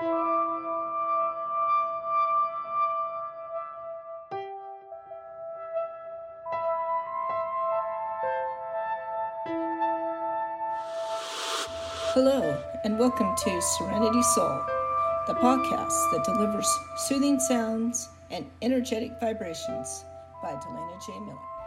Hello, and welcome to Serenity Soul, the podcast that delivers soothing sounds and energetic vibrations by Delana J. Miller.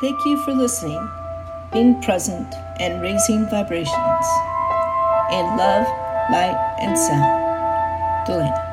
Thank you for listening, being present, and raising vibrations in love, light, and sound. Delana.